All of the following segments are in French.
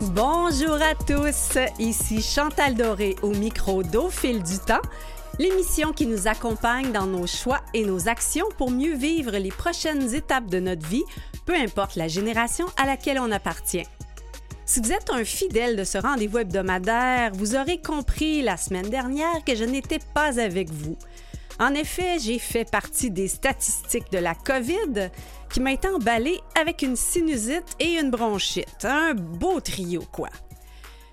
Bonjour à tous, ici Chantal Doré au micro d'Au fil du temps, l'émission qui nous accompagne dans nos choix et nos actions pour mieux vivre les prochaines étapes de notre vie, peu importe la génération à laquelle on appartient. Si vous êtes un fidèle de ce rendez-vous hebdomadaire, vous aurez compris la semaine dernière que je n'étais pas avec vous. En effet, j'ai fait partie des statistiques de la COVID qui m'a été emballée avec une sinusite et une bronchite. Un beau trio, quoi.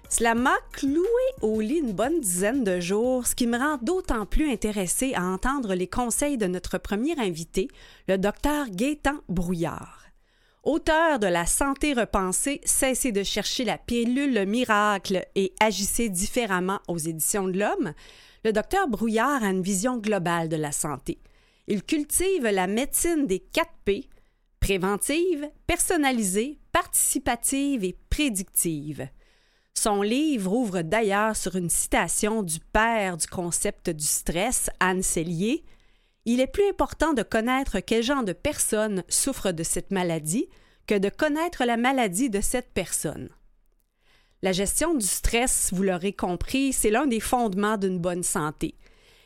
Cela m'a cloué au lit une bonne dizaine de jours, ce qui me rend d'autant plus intéressée à entendre les conseils de notre premier invité, le docteur Gaétan Brouillard. Auteur de La santé repensée, cessez de chercher la pilule miracle et agissez différemment aux éditions de l'Homme, le docteur Brouillard a une vision globale de la santé. Il cultive la médecine des 4 P, préventive, personnalisée, participative et prédictive. Son livre ouvre d'ailleurs sur une citation du père du concept du stress, Anne Cellier. Il est plus important de connaître quel genre de personne souffre de cette maladie que de connaître la maladie de cette personne. La gestion du stress, vous l'aurez compris, c'est l'un des fondements d'une bonne santé.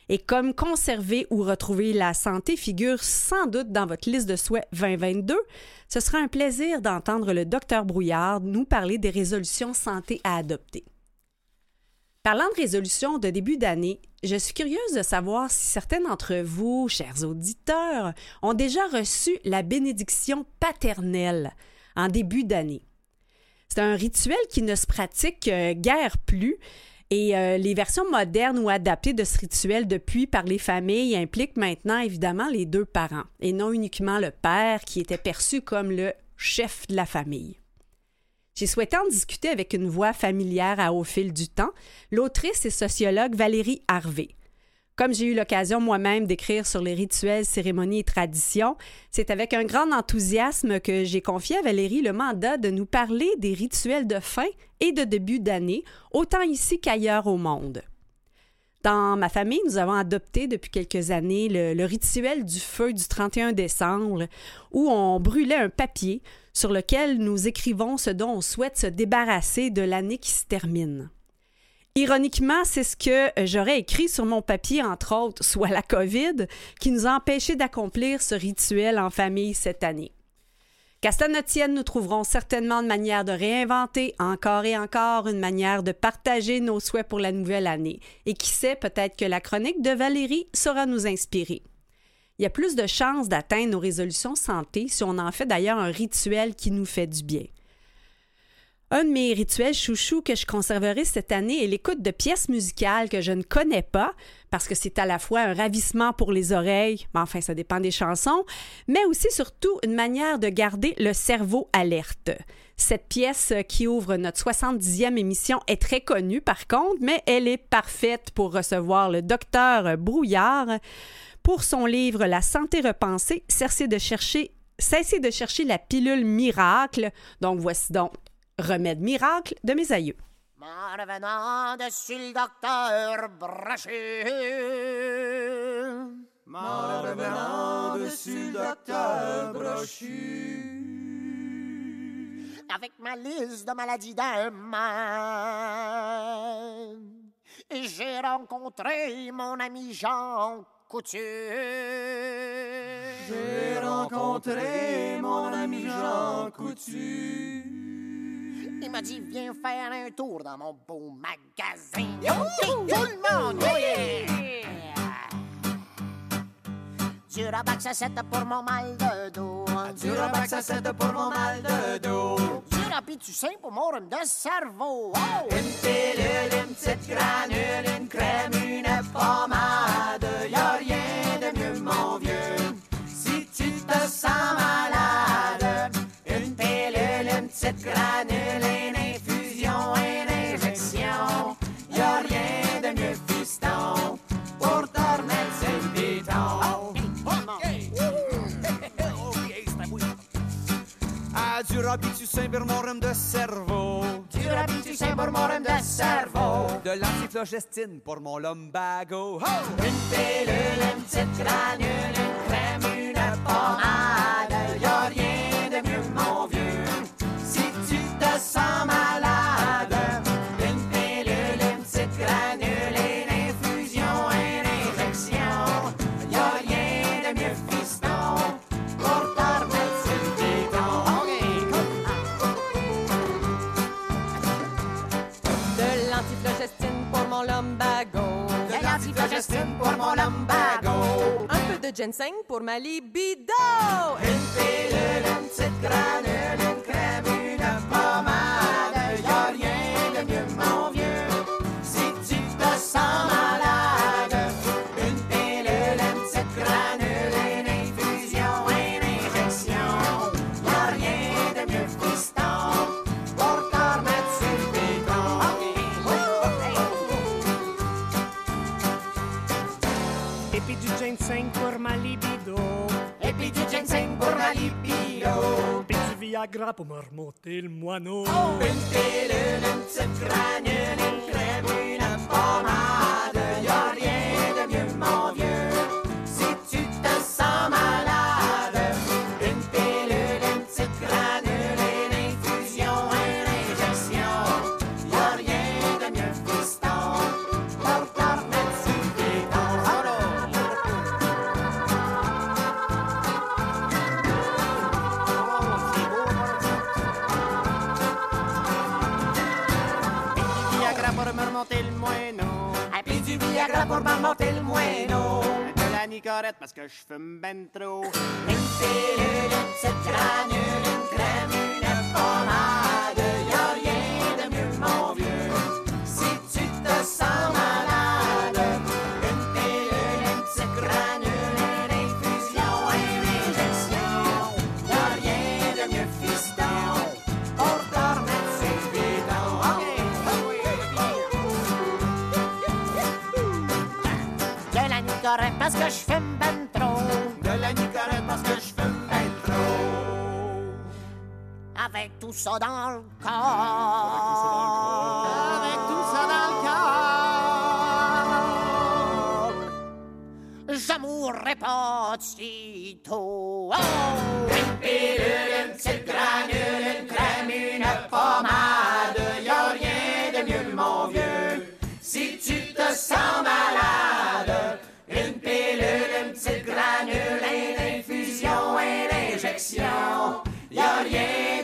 Et comme conserver ou retrouver la santé figure sans doute dans votre liste de souhaits 2022, ce sera un plaisir d'entendre le docteur Brouillard nous parler des résolutions santé à adopter. Parlant de résolutions de début d'année, je suis curieuse de savoir si certains d'entre vous, chers auditeurs, ont déjà reçu la bénédiction paternelle en début d'année. C'est un rituel qui ne se pratique euh, guère plus. Et euh, les versions modernes ou adaptées de ce rituel depuis par les familles impliquent maintenant évidemment les deux parents et non uniquement le père qui était perçu comme le chef de la famille. J'ai souhaité en discuter avec une voix familière à au fil du temps, l'autrice et sociologue Valérie Harvey. Comme j'ai eu l'occasion moi-même d'écrire sur les rituels, cérémonies et traditions, c'est avec un grand enthousiasme que j'ai confié à Valérie le mandat de nous parler des rituels de fin et de début d'année, autant ici qu'ailleurs au monde. Dans ma famille, nous avons adopté depuis quelques années le, rituel du feu du 31 décembre, où on brûlait un papier sur lequel nous écrivons ce dont on souhaite se débarrasser de l'année qui se termine. Ironiquement, c'est ce que j'aurais écrit sur mon papier, entre autres, soit la COVID, qui nous a empêchés d'accomplir ce rituel en famille cette année. Qu'à nous trouverons certainement une manière de réinventer encore et encore une manière de partager nos souhaits pour la nouvelle année. Et qui sait, peut-être que la chronique de Valérie saura nous inspirer. Il y a plus de chances d'atteindre nos résolutions santé si on en fait d'ailleurs un rituel qui nous fait du bien. Un de mes rituels chouchous que je conserverai cette année est l'écoute de pièces musicales que je ne connais pas, parce que c'est à la fois un ravissement pour les oreilles, mais enfin ça dépend des chansons, mais aussi surtout une manière de garder le cerveau alerte. Cette pièce qui ouvre notre 70e émission est très connue par contre, mais elle est parfaite pour recevoir le docteur Brouillard pour son livre La santé repensée, cessez de chercher de chercher la pilule miracle. Donc voici donc Remède miracle de mes aïeux. En revenant dessus le docteur Brochu. En revenant dessus le docteur Brochu. Avec ma liste de maladies d'un main. J'ai rencontré mon ami Jean Coutu. J'ai rencontré mon ami Jean Coutu. Il m'a dit, viens faire un tour dans mon beau magasin. Yo, tout le monde, oui! Du Rabax à 7 pour mon mal de dos. Du Rabax à 7 pour mon mal de dos. Du Rapitussin pour mon rhume de cerveau. Oh! Une pilule, une petite granule, une crème, une pommade. Y'a rien de mieux, mon vieux, si tu te sens malade. Petite granule, une infusion, une injection. Y'a rien de mieux, fiston, pour te remettre sur le béton. Ah, du mon rhume de cerveau. Du mon rhume de cerveau. De l'antiflogestine pour mon lumbago. Oh! Une pilule, une petite granule, une crème, une pommade. sent malade. Une pilule, une petite granule, une infusion, une injection. Y a rien de mieux, fiston, pour te remettre sur le. De l'antiflogestine pour mon lumbago. De l'antiflogestine pour mon lumbago. Un peu de ginseng pour ma libido. Une pilule, une petite granule. pemermor ben trop. Une une crème, une pommade. Y'a rien de mieux, de mieux, fiston, pour parce que je fume tout ça dans le corps. Avec tout ça dans le corps. Je mourrai pas de sitôt. Oh! Une pilule, une petite granule, une crème, une pommade. Y'a rien de mieux, mon vieux, si tu te sens malade. Une pilule, une petite granule, une infusion, une injection. Y'a rien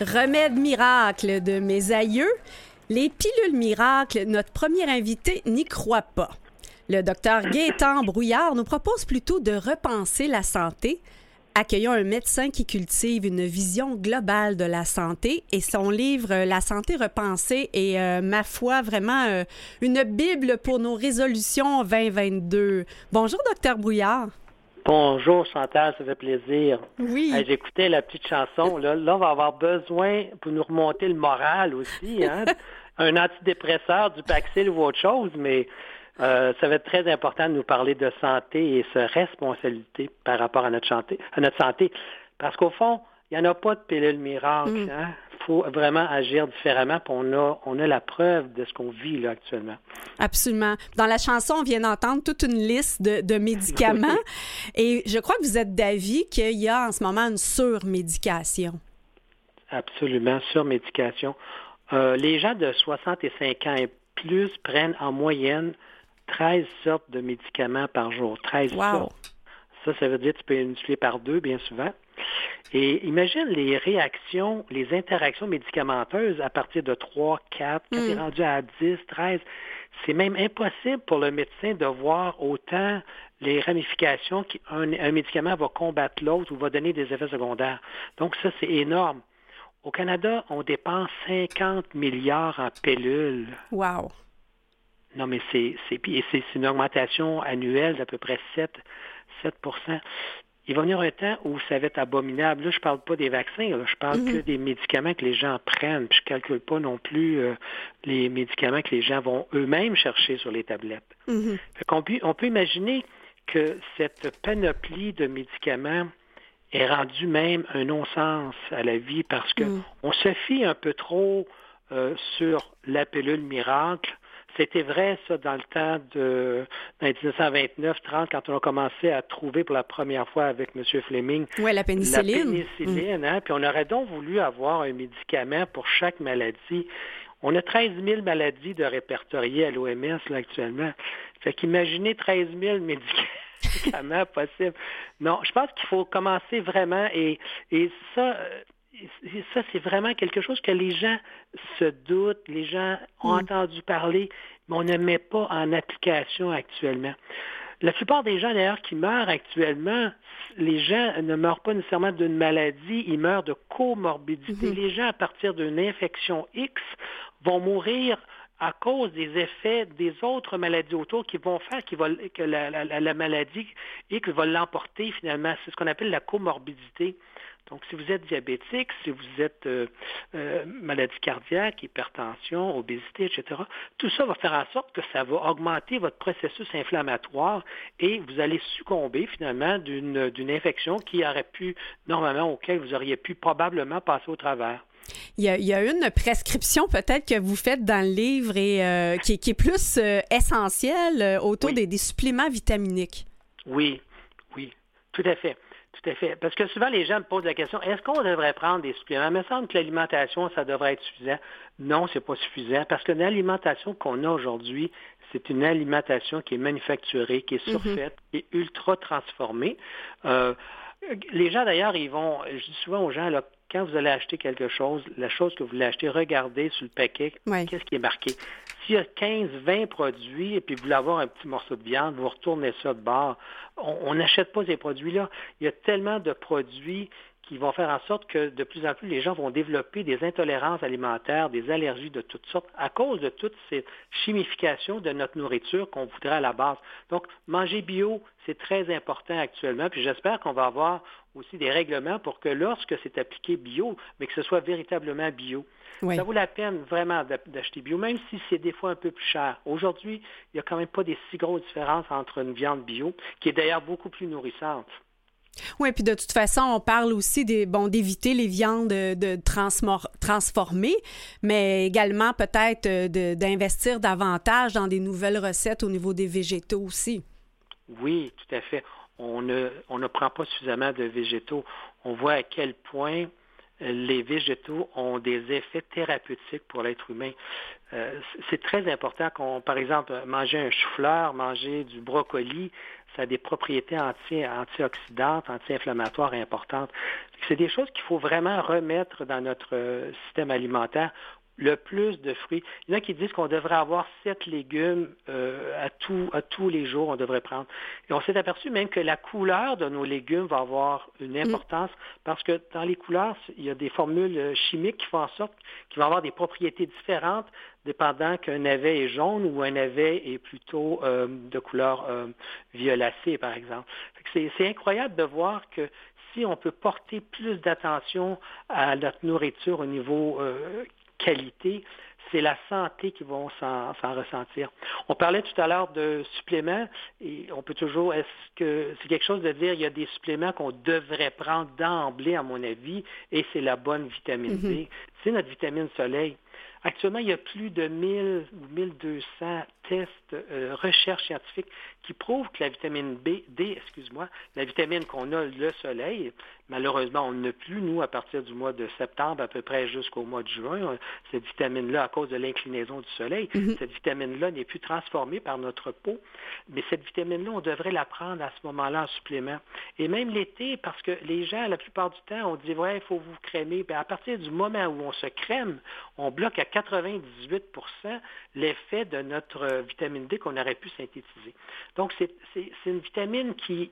Remède miracle de mes aïeux. Les pilules miracles, notre premier invité n'y croit pas. Le docteur Gaétan Brouillard nous propose plutôt de repenser la santé. Accueillons un médecin qui cultive une vision globale de la santé et son livre La santé repensée est, euh, ma foi, vraiment euh, une bible pour nos résolutions 2022. Bonjour, docteur Brouillard. Bonjour Chantal, ça fait plaisir. Oui. Hey, J'écoutais la petite chanson. Là, là, on va avoir besoin, pour nous remonter le moral aussi, hein, un antidépresseur, du Paxil ou autre chose, mais euh, ça va être très important de nous parler de santé et de responsabilité par rapport à notre, santé, à notre santé. Parce qu'au fond, il n'y en a pas de pilule miracle. Il hein? faut vraiment agir différemment. Puis on a, on a la preuve de ce qu'on vit là actuellement. Absolument. Dans la chanson, on vient d'entendre toute une liste de, de médicaments. et je crois que vous êtes d'avis qu'il y a en ce moment une surmédication. Absolument, surmédication. Euh, les gens de 65 ans et plus prennent en moyenne 13 sortes de médicaments par jour. 13 wow. sortes. Ça, ça veut dire que tu peux les multiplier par deux, bien souvent. Et imagine les réactions, les interactions médicamenteuses à partir de 3, 4, quand mm. tu es rendu à 10, 13. C'est même impossible pour le médecin de voir autant les ramifications qu'un un médicament va combattre l'autre ou va donner des effets secondaires. Donc ça, c'est énorme. Au Canada, on dépense 50 milliards en pilules. Wow. Non, mais c'est une augmentation annuelle d'à peu près 7, 7 il va venir un temps où ça va être abominable. Là, je parle pas des vaccins, là, je parle mm -hmm. que des médicaments que les gens prennent. Puis je calcule pas non plus euh, les médicaments que les gens vont eux-mêmes chercher sur les tablettes. Mm -hmm. on, peut, on peut imaginer que cette panoplie de médicaments est rendue même un non-sens à la vie parce que mm. on se fie un peu trop euh, sur la pilule miracle c'était vrai, ça, dans le temps de dans 1929-30, quand on a commencé à trouver pour la première fois avec M. Fleming ouais, la pénicilline. La pénicilline, mmh. hein, puis on aurait donc voulu avoir un médicament pour chaque maladie. On a 13 000 maladies de répertoriées à l'OMS là, actuellement. Fait qu'imaginez 13 000 médicaments possibles. Non, je pense qu'il faut commencer vraiment et, et ça, ça, c'est vraiment quelque chose que les gens se doutent, les gens ont mm. entendu parler, mais on ne met pas en application actuellement. La plupart des gens, d'ailleurs, qui meurent actuellement, les gens ne meurent pas nécessairement d'une maladie, ils meurent de comorbidité. Mm-hmm. Les gens, à partir d'une infection X, vont mourir à cause des effets des autres maladies autour qui vont faire que la, la maladie X va l'emporter finalement. C'est ce qu'on appelle la comorbidité. Donc, si vous êtes diabétique, si vous êtes euh, euh, maladie cardiaque, hypertension, obésité, etc., tout ça va faire en sorte que ça va augmenter votre processus inflammatoire et vous allez succomber finalement d'une infection qui aurait pu, normalement, auquel vous auriez pu probablement passer au travers. Il y, a, une prescription peut-être que vous faites dans le livre et euh, qui, est plus essentielle autour des, des suppléments vitaminiques. Oui, oui, tout à fait. Tout à fait. Parce que souvent, les gens me posent la question, est-ce qu'on devrait prendre des suppléments? Il me semble que l'alimentation, ça devrait être suffisant. Non, c'est pas suffisant. Parce que l'alimentation qu'on a aujourd'hui, c'est une alimentation qui est manufacturée, qui est mhm. surfaite, qui est ultra transformée. Euh, les gens, d'ailleurs, ils vont, je dis souvent aux gens, là, quand vous allez acheter quelque chose, la chose que vous voulez acheter, regardez sur le paquet qu'est-ce qui est marqué. S'il y a 15, 20 produits et puis vous voulez avoir un petit morceau de viande, vous retournez ça de bord. On n'achète pas ces produits-là. Il y a tellement de produits qui vont faire en sorte que de plus en plus les gens vont développer des intolérances alimentaires, des allergies de toutes sortes à cause de toute cette chimification de notre nourriture qu'on voudrait à la base. Donc, manger bio, c'est très important actuellement, puis j'espère qu'on va avoir aussi des règlements pour que lorsque c'est appliqué bio, mais que ce soit véritablement bio. Ça vaut la peine vraiment d'acheter bio, même si c'est des fois un peu plus cher. Aujourd'hui, il n'y a quand même pas des si grosses différences entre une viande bio, qui est d'ailleurs beaucoup plus nourrissante. Oui, puis de toute façon, on parle aussi des bon d'éviter les viandes de transformées, mais également peut-être euh, d'investir davantage dans des nouvelles recettes au niveau des végétaux aussi. Oui, tout à fait. On ne, on ne prend pas suffisamment de végétaux. On voit à quel point euh, les végétaux ont des effets thérapeutiques pour l'être humain. Euh, c'est très important qu'on, par exemple, manger un chou-fleur, manger du brocoli, ça a des propriétés anti, antioxydantes, anti-inflammatoires importantes. C'est des choses qu'il faut vraiment remettre dans notre euh, système alimentaire le plus de fruits. Il y en a qui disent qu'on devrait avoir sept légumes euh, à, à tous les jours, on devrait prendre. Et on s'est aperçu même que la couleur de nos légumes va avoir une mm. importance parce que dans les couleurs, il y a des formules euh, chimiques qui font en sorte qu'ils vont avoir des propriétés différentes dépendant qu'un navet est jaune ou un navet est plutôt euh, de couleur violacée, par exemple. C'est incroyable de voir que si on peut porter plus d'attention à notre nourriture au niveau qualité, c'est la santé qui vont s'en ressentir. On parlait tout à l'heure de suppléments et on peut toujours, est-ce que c'est quelque chose de dire, il y a des suppléments qu'on devrait prendre d'emblée, à mon avis, et c'est la bonne vitamine D. Mm-hmm. C'est notre vitamine soleil. Actuellement, il y a plus de 1000 ou 1200 tests, euh, recherches scientifiques qui prouvent que la vitamine B, D, excuse-moi, la vitamine qu'on a le soleil, malheureusement, on n'a plus, nous, à partir du mois de septembre, à peu près jusqu'au mois de juin, cette vitamine-là, à cause de l'inclinaison du soleil, mhm. cette vitamine-là n'est plus transformée par notre peau, mais cette vitamine-là, on devrait la prendre à ce moment-là en supplément. Et même l'été, parce que les gens, la plupart du temps, on dit, ouais, il faut vous crémer. Bien, à partir du moment où on se crème, on bloque à 98% l'effet de notre vitamine D qu'on aurait pu synthétiser. Donc, c'est une vitamine qui...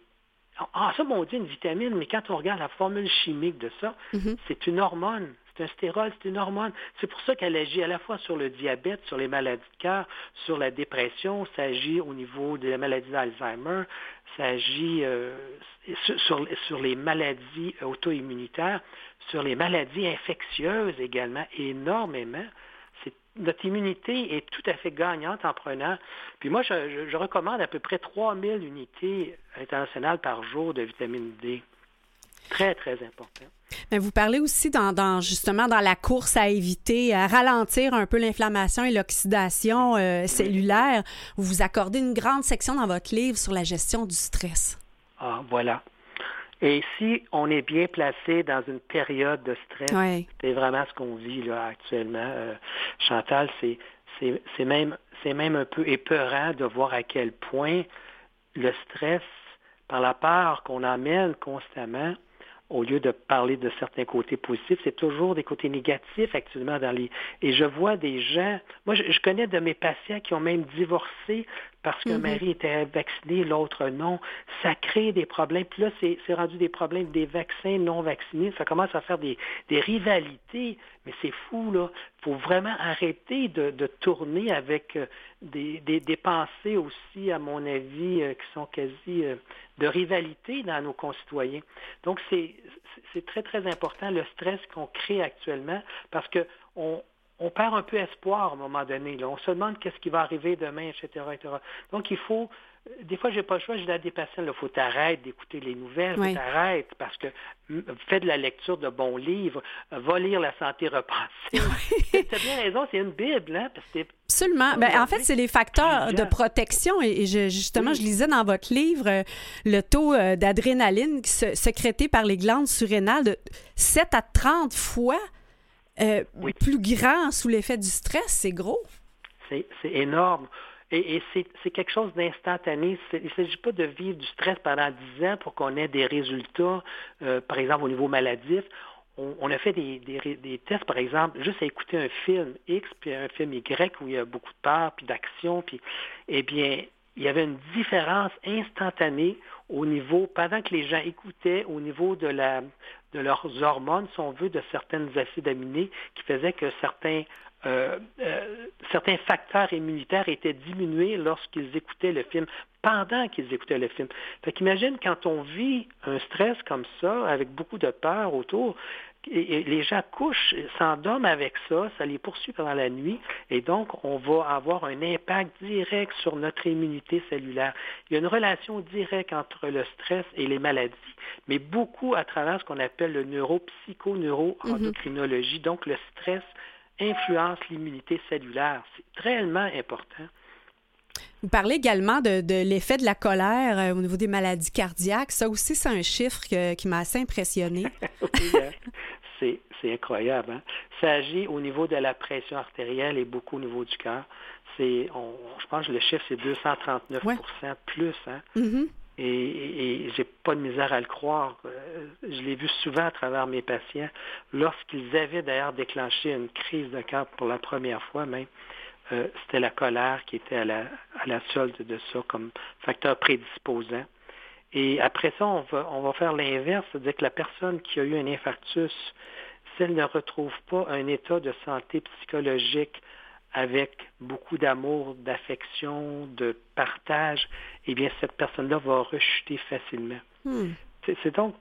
En somme, on dit une vitamine, mais quand on regarde la formule chimique de ça, mm-hmm. c'est une hormone. C'est un stéroïde, c'est une hormone. C'est pour ça qu'elle agit à la fois sur le diabète, sur les maladies de cœur, sur la dépression, ça agit au niveau de la maladie d'Alzheimer, ça agit euh, sur, sur, les maladies auto-immunitaires, sur les maladies infectieuses également, énormément notre immunité est tout à fait gagnante en prenant. Puis moi, je, recommande à peu près 3000 unités internationales par jour de vitamine D. Très, très important. Mais vous parlez aussi dans, justement dans la course à éviter, à ralentir un peu l'inflammation et l'oxydation euh, cellulaire. Vous vous accordez une grande section dans votre livre sur la gestion du stress. Ah, voilà. Et si on est bien placé dans une période de stress, c'est vraiment ce qu'on vit là actuellement. Euh, Chantal, c'est c'est même c'est même un peu épeurant de voir à quel point le stress, par la part qu'on amène constamment, au lieu de parler de certains côtés positifs, c'est toujours des côtés négatifs actuellement dans les... Et je vois des gens, moi je, connais de mes patients qui ont même divorcé parce qu'un mm-hmm. mari était vacciné, l'autre non. Ça crée des problèmes. Puis là, c'est rendu des problèmes des vaccins non vaccinés. Ça commence à faire des, des rivalités. Mais c'est fou, là. Il faut vraiment arrêter de, de tourner avec euh, des, des, des, pensées aussi, à mon avis, euh, qui sont quasi euh, de rivalité dans nos concitoyens. Donc, c'est très, très important le stress qu'on crée actuellement parce que on, on perd un peu espoir à un moment donné. Là. On se demande qu'est-ce qui va arriver demain, etc., etc. Donc, il faut... Des fois, j'ai pas le choix, je dis à des patients, il faut t'arrêter d'écouter les nouvelles, t'arrêter parce que fais de la lecture de bons livres, va lire La santé repensée. tu as bien raison, c'est une Bible, hein? Parce que Absolument. Ben, en fait, c'est les facteurs de protection. Et, justement, je lisais dans votre livre euh, le taux euh, d'adrénaline sécrété par les glandes surrénales de 7 à 30 fois euh, plus grand sous l'effet du stress, c'est gros. C'est énorme. Et, c'est quelque chose d'instantané. Il ne s'agit pas de vivre du stress pendant 10 ans pour qu'on ait des résultats, euh, par exemple au niveau maladif. On, a fait des, tests, par exemple, juste à écouter un film X puis un film Y où il y a beaucoup de peur puis d'action, puis eh bien, il y avait une différence instantanée au niveau, pendant que les gens écoutaient, au niveau de, la, de leurs hormones, si on veut, de certaines acides aminés qui faisaient que certains, euh, euh, certains facteurs immunitaires étaient diminués lorsqu'ils écoutaient le film, pendant qu'ils écoutaient le film. Fait qu'imagine quand on vit un stress comme ça, avec beaucoup de peur autour, et, les gens couchent, s'endorment avec ça, ça les poursuit pendant la nuit, et donc on va avoir un impact direct sur notre immunité cellulaire. Il y a une relation directe entre le stress et les maladies, mais beaucoup à travers ce qu'on appelle le neuropsycho-neuroendocrinologie. Mm-hmm. Donc le stress influence l'immunité cellulaire. C'est réellement important. Vous parlez également de, l'effet de la colère euh, au niveau des maladies cardiaques. Ça aussi, c'est un chiffre qui m'a assez impressionné. Hein. c'est incroyable. Hein. Ça agit au niveau de la pression artérielle et beaucoup au niveau du cœur. C'est, je pense que le chiffre, c'est 239% plus. Hein. Mm-hmm. Et, et, j'ai pas de misère à le croire. Euh, je l'ai vu souvent à travers mes patients. Lorsqu'ils avaient d'ailleurs déclenché une crise de cœur pour la première fois même, euh, c'était la colère qui était à la, à la solde de ça comme facteur prédisposant. Et après ça, on va, on va faire l'inverse, c'est-à-dire que la personne qui a eu un infarctus, si elle ne retrouve pas un état de santé psychologique avec beaucoup d'amour, d'affection, de partage, eh bien, cette personne-là va rechuter facilement. Hmm. C'est donc,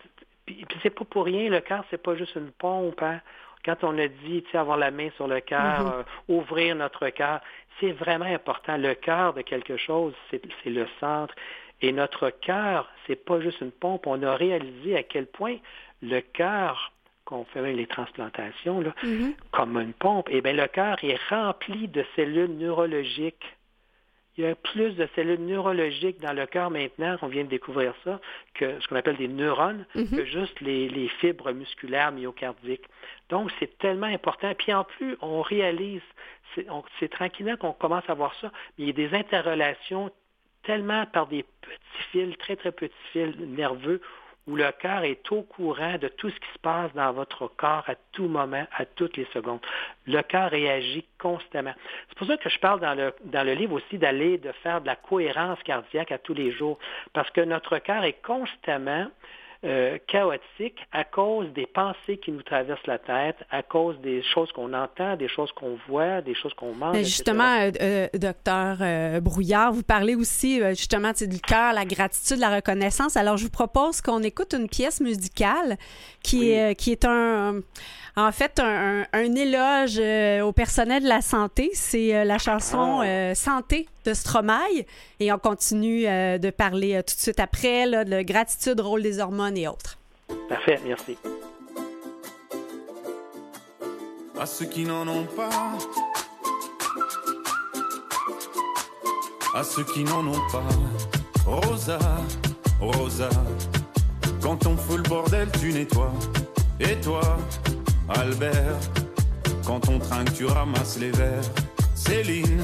puis, c'est pas pour rien, le cœur, c'est pas juste une pompe. Hein. Quand on a dit, tu sais, avoir la main sur le cœur, mm-hmm. euh, ouvrir notre cœur, c'est vraiment important. Le cœur de quelque chose, c'est le centre. Et notre cœur, c'est pas juste une pompe. On a réalisé à quel point le cœur, qu'on fait les transplantations, là, mm-hmm. comme une pompe, eh bien, le cœur est rempli de cellules neurologiques. Il y a plus de cellules neurologiques dans le cœur maintenant, on vient de découvrir ça, que ce qu'on appelle des neurones, mm-hmm. que juste les, les, fibres musculaires myocardiques. Donc, c'est tellement important. Puis en plus, on réalise, c'est tranquillement qu'on commence à voir ça, il y a des interrelations tellement par des petits fils, très, très petits fils nerveux, où le cœur est au courant de tout ce qui se passe dans votre corps à tout moment, à toutes les secondes. Le cœur réagit constamment. C'est pour ça que je parle dans le, dans le livre aussi d'aller, de faire de la cohérence cardiaque à tous les jours, parce que notre cœur est constamment euh, chaotique à cause des pensées qui nous traversent la tête, à cause des choses qu'on entend, des choses qu'on voit, des choses qu'on mange. justement, euh, euh, docteur Brouillard, vous parlez aussi justement du cœur, la gratitude, la reconnaissance. Alors, je vous propose qu'on écoute une pièce musicale qui, est, qui est un en fait un, éloge euh, au personnel de la santé. C'est la chanson ah. euh, Santé de Stromae. Et on continue de parler tout de suite après là, de gratitude, rôle des hormones et autres. Parfait, merci. À ceux qui n'en ont pas, à ceux qui n'en ont pas, Rosa, Rosa, quand on fout le bordel, tu nettoies. Et toi, Albert, quand on trinque, tu ramasses les verres. Céline,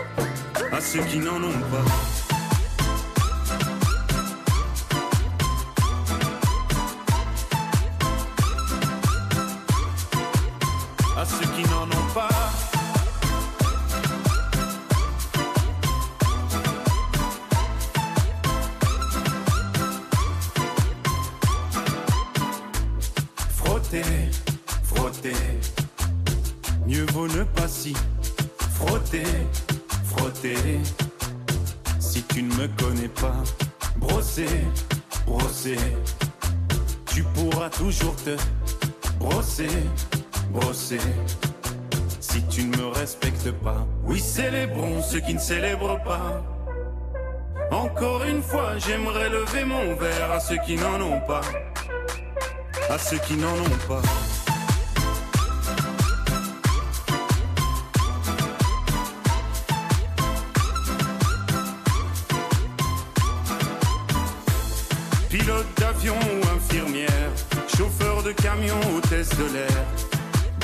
À ceux qui n'en ont pas. Ceux qui ne célèbrent pas. Encore une fois, j'aimerais lever mon verre à ceux qui n'en ont pas. À ceux qui n'en ont pas. Pilote d'avion ou infirmière, chauffeur de camion, hôtesse de l'air,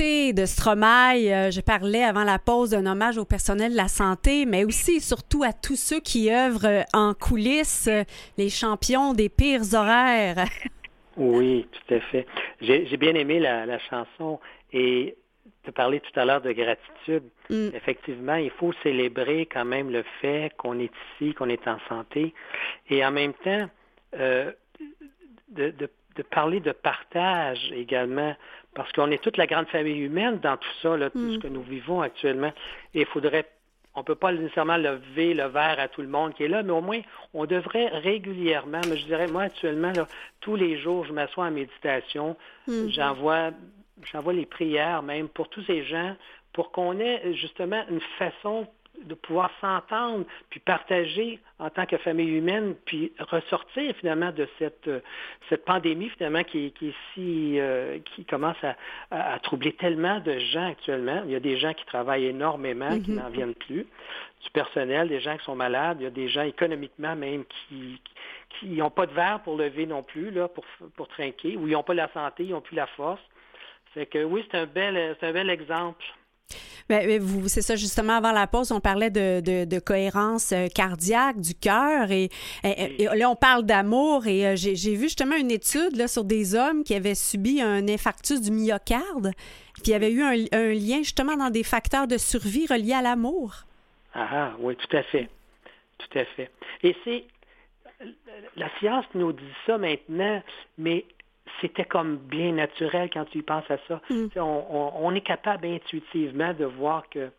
De Stromae. Euh, je parlais avant la pause d'un hommage au personnel de la santé, mais aussi et surtout à tous ceux qui œuvrent euh, en coulisses, euh, les champions des pires horaires. Oui, tout à fait. J'ai bien aimé la, la chanson et tu parlais tout à l'heure de gratitude. Mm. Effectivement, il faut célébrer quand même le fait qu'on est ici, qu'on est en santé. Et en même temps, euh, de, de, de parler de partage également, parce qu'on est toute la grande famille humaine dans tout ça, là, tout Mm. ce que nous vivons actuellement. Et il faudrait, on peut pas nécessairement lever le verre à tout le monde qui est là, mais au moins, on devrait régulièrement, mais je dirais, moi actuellement, là, tous les jours, je m'assois en méditation, Mm. j'envoie, j'envoie les prières même pour tous ces gens, pour qu'on ait justement une façon de pouvoir s'entendre, puis partager en tant que famille humaine, puis ressortir finalement de cette, euh, cette pandémie finalement qui, qui est si euh, qui commence à, à- à troubler tellement de gens actuellement. Il y a des gens qui travaillent énormément, qui Mhm. n'en viennent plus, du personnel, des gens qui sont malades, il y a des gens économiquement même qui qui n'ont pas de verre pour lever non plus, là, pour, pour trinquer, ou ils n'ont pas la santé, ils n'ont plus la force. Fait que oui, c'est un bel, c'est un bel exemple. Ben, vous, c'est ça, justement, avant la pause, on parlait de, cohérence euh, cardiaque du cœur et, là, on parle d'amour et euh, j'ai, vu justement une étude là, sur des hommes qui avaient subi un infarctus du myocarde puis il y avait eu un, un lien justement dans des facteurs de survie reliés à l'amour. Ah, ah, oui, tout à fait. Tout à fait. Et c'est. La science nous dit ça maintenant, mais c'était comme bien naturel quand tu y penses à ça. Mm. On, on- on est capable intuitivement de voir que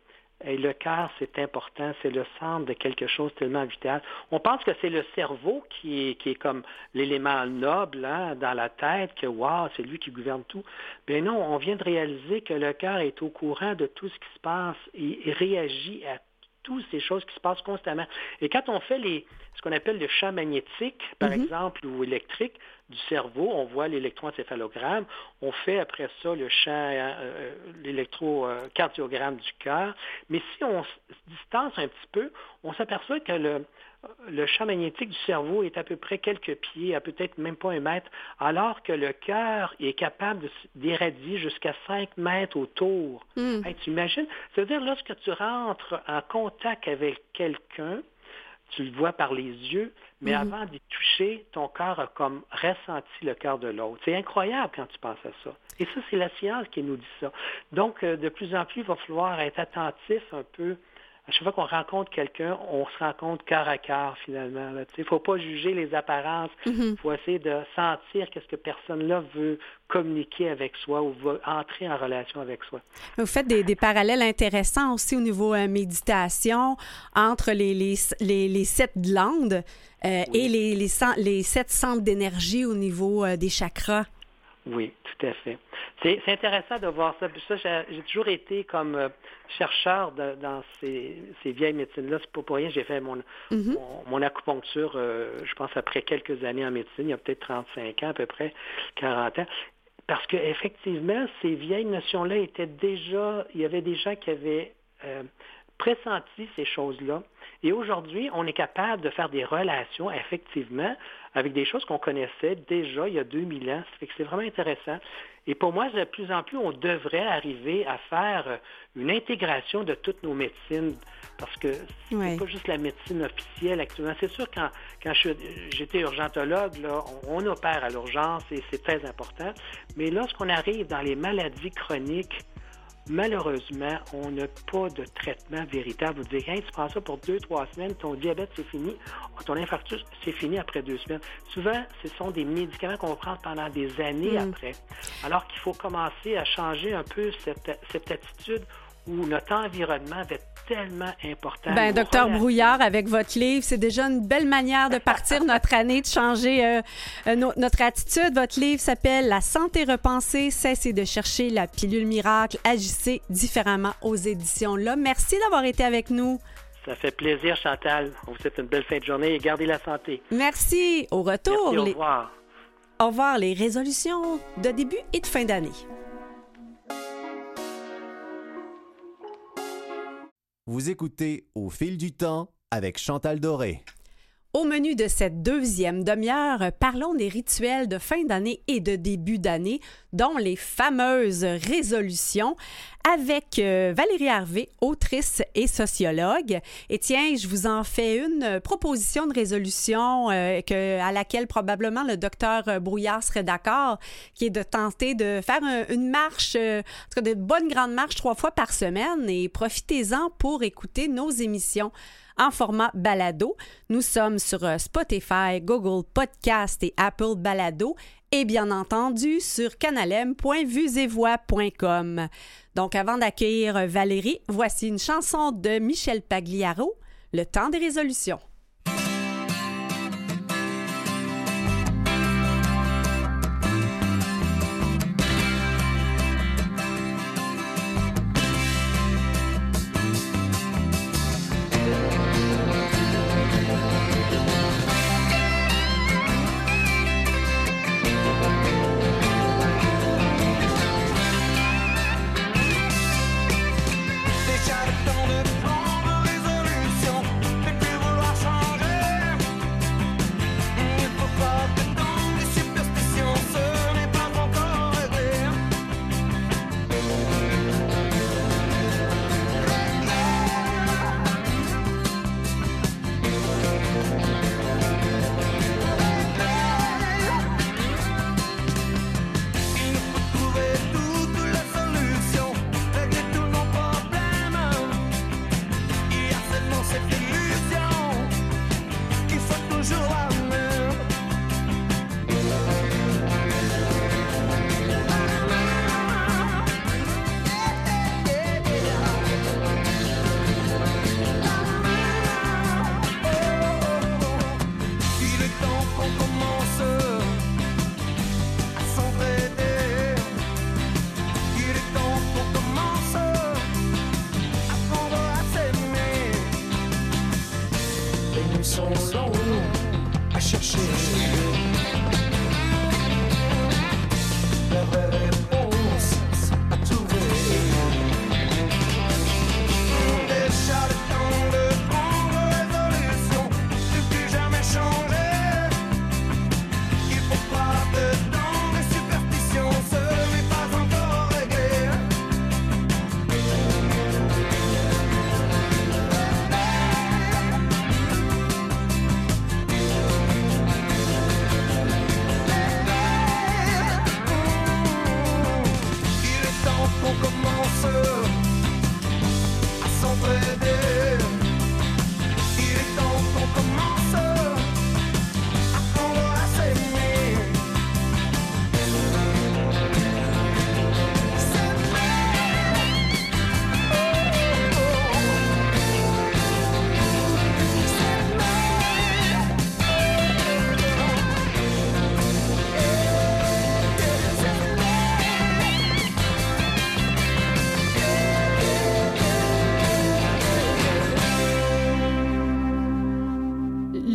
le cœur, c'est important, c'est le centre de quelque chose tellement vital. On pense que c'est le cerveau qui est, qui est comme l'élément noble hein, dans la tête, que wow, c'est lui qui gouverne tout. Ben non, on vient de réaliser que le cœur est au courant de tout ce qui se passe et, réagit à toutes ces choses qui se passent constamment. Et quand on fait les, ce qu'on appelle le champ magnétique, par Mhm. exemple, ou électrique, du cerveau, on voit l'électroencéphalogramme, on fait après ça le champ, euh, l'électrocardiogramme du cœur, mais si on se distance un petit peu, on s'aperçoit que le, le champ magnétique du cerveau est à peu près quelques pieds, à peut-être même pas un mètre, alors que le cœur est capable d'irradier jusqu'à 5 mètres autour. Hmm. tu imagines? Ça veut dire, lorsque tu rentres en contact avec quelqu'un, tu le vois par les yeux, mais hmm. avant d'y toucher, ton cœur a comme ressenti le cœur de l'autre. C'est incroyable quand tu penses à ça. Et ça, c'est la science qui nous dit ça. Donc, euh, de plus en plus, il va falloir être attentif un peu à chaque fois qu'on rencontre quelqu'un, on se rencontre cœur à cœur finalement. Il ne faut pas juger les apparences. Il mhm. faut essayer de sentir qu'est-ce que personne-là veut communiquer avec soi ou veut entrer en relation avec soi. Vous faites des, parallèles intéressants aussi au niveau euh, méditation entre les, les, sept glandes euh, et les, les, sept centres d'énergie au niveau euh, des chakras. Oui, tout à fait. C'est intéressant de voir ça. ça j'ai toujours été comme euh, chercheur dans ces, vieilles médecines-là. C'est pas pour rien. J'ai fait mon, mm-hmm. mon, acupuncture, euh, je pense, après quelques années en médecine, il y a peut-être 35 ans à peu près, 40 ans. Parce qu'effectivement, ces vieilles notions-là étaient déjà, il y avait des gens qui avaient euh, pressenti ces choses-là. Et aujourd'hui, on est capable de faire des relations, effectivement, avec des choses qu'on connaissait déjà il y a 2000 ans. Ça fait que c'est vraiment intéressant. Et pour moi, de plus en plus, on devrait arriver à faire une intégration de toutes nos médecines, parce que c'est n'est pas juste la médecine officielle actuellement. C'est sûr, quand, quand j'étais urgentologue, là, on, opère à l'urgence et c'est très important. Mais lorsqu'on arrive dans les maladies chroniques, malheureusement, on n'a pas de traitement véritable. Vous dites, hey, tu prends ça pour deux, trois semaines, ton diabète, c'est fini, ton infarctus, c'est fini après deux semaines. Souvent, ce sont des médicaments qu'on prend pendant des années mm. après. Alors qu'il faut commencer à changer un peu cette, cette attitude où notre environnement va être tellement important. Ben, docteur Brouillard, avec votre livre, c'est déjà une belle manière de partir notre année, de changer euh, euh, notre attitude. Votre livre s'appelle La santé repensée, cessez de chercher la pilule miracle, agissez différemment aux éditions là. Merci d'avoir été avec nous. Ça fait plaisir, Chantal. On vous souhaite une belle fin de journée et gardez la santé. Merci. Au retour. au revoir. Au revoir les résolutions de début et de fin d'année. Vous écoutez Au fil du temps avec Chantal Doré. Au menu de cette deuxième demi-heure, parlons des rituels de fin d'année et de début d'année, dont les fameuses résolutions, avec euh, Valérie Harvey, autrice et sociologue. Et tiens, je vous en fais une proposition de résolution euh, à laquelle probablement le docteur Brouillard serait d'accord, qui est de tenter de faire une marche, euh, en tout cas de bonnes grandes marches trois fois par semaine et profitez-en pour écouter nos émissions en format balado. Nous sommes sur euh, Spotify, Google Podcast et Apple Balado et bien entendu sur canalem.vuesetvoix.com. Donc avant d'accueillir Valérie, voici une chanson de Michel Pagliaro, Le temps des résolutions.